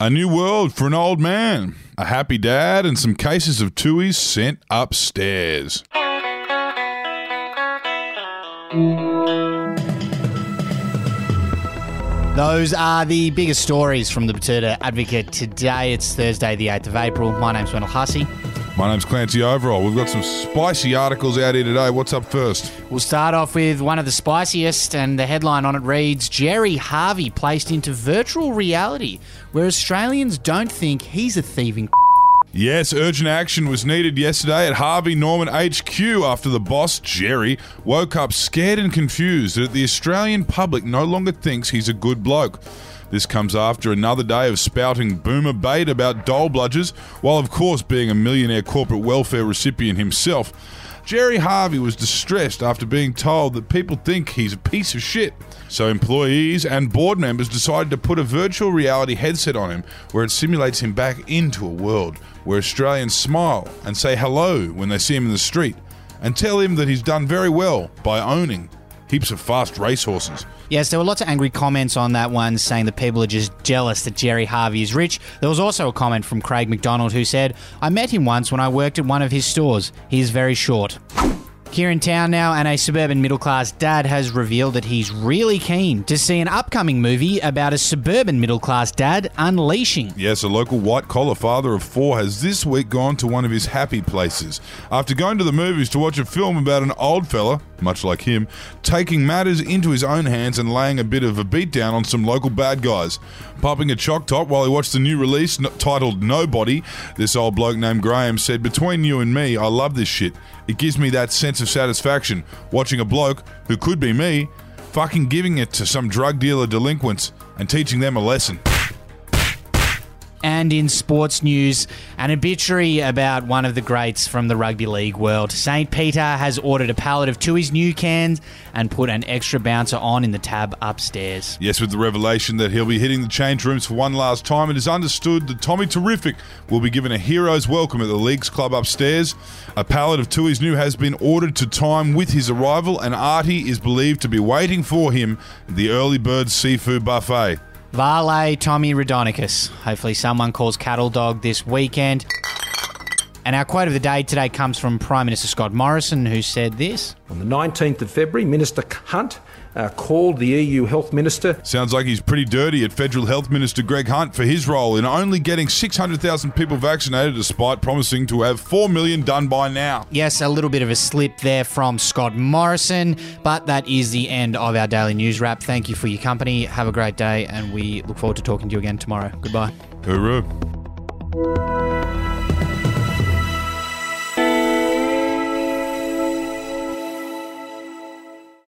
A new world for an old man, a happy dad, and some cases of Tooheys sent upstairs. Those are the biggest stories from the Betoota Advocate today. It's Thursday, the 8th of April. My name's Wendell Hussey. My name's Clancy Overell. We've got some spicy articles out here today. What's up first? We'll start off with one of the spiciest, and the headline on it reads Gerry Harvey placed into virtual reality, where Australians don't think he's a thieving. Yes, urgent action was needed yesterday at Harvey Norman HQ after the boss, Gerry, woke up scared and confused that the Australian public no longer thinks he's a good bloke. This comes after another day of spouting boomer bait about dole bludgers, while of course being a millionaire corporate welfare recipient himself. Gerry Harvey was distressed after being told that people think he's a piece of shit. So employees and board members decided to put a virtual reality headset on him where it simulates him back into a world where Australians smile and say hello when they see him in the street and tell him that he's done very well by owning heaps of fast racehorses. Yes, there were lots of angry comments on that one saying that people are just jealous that Gerry Harvey is rich. There was also a comment from Craig McDonald who said, I met him once when I worked at one of his stores. He is very short. Here in town now, and a suburban middle class dad has revealed that he's really keen to see an upcoming movie about a suburban middle class dad unleashing. Yes, a local white collar father of four has this week gone to one of his happy places. After going to the movies to watch a film about an old fella, much like him, taking matters into his own hands and laying a bit of a beatdown on some local bad guys. Popping a choc top while he watched the new release titled Nobody, this old bloke named Graham said, Between you and me, I love this shit. It gives me that sense of satisfaction watching a bloke, who could be me, fucking giving it to some drug dealer delinquents and teaching them a lesson. And in sports news, an obituary about one of the greats from the rugby league world. St. Peter has ordered a pallet of Tooheys new cans and put an extra bouncer on in the tab upstairs. Yes, with the revelation that he'll be hitting the change rooms for one last time, it is understood that Tommy Terrific will be given a hero's welcome at the League's Club upstairs. A pallet of Tooheys new has been ordered to time with his arrival, and Artie is believed to be waiting for him at the Early Bird Seafood Buffet. Vale Tommy Raudonikis. Hopefully, someone calls Cattle Dog this weekend. And our quote of the day today comes from Prime Minister Scott Morrison, who said this On the 19th of February, Minister Hunt uh, called the EU Health Minister. Sounds like he's pretty dirty at Federal Health Minister Greg Hunt for his role in only getting 600,000 people vaccinated despite promising to have 4 million done by now. Yes, a little bit of a slip there from Scott Morrison, but that is the end of our daily news wrap. Thank you for your company. Have a great day, and we look forward to talking to you again tomorrow. Goodbye. Hooroo.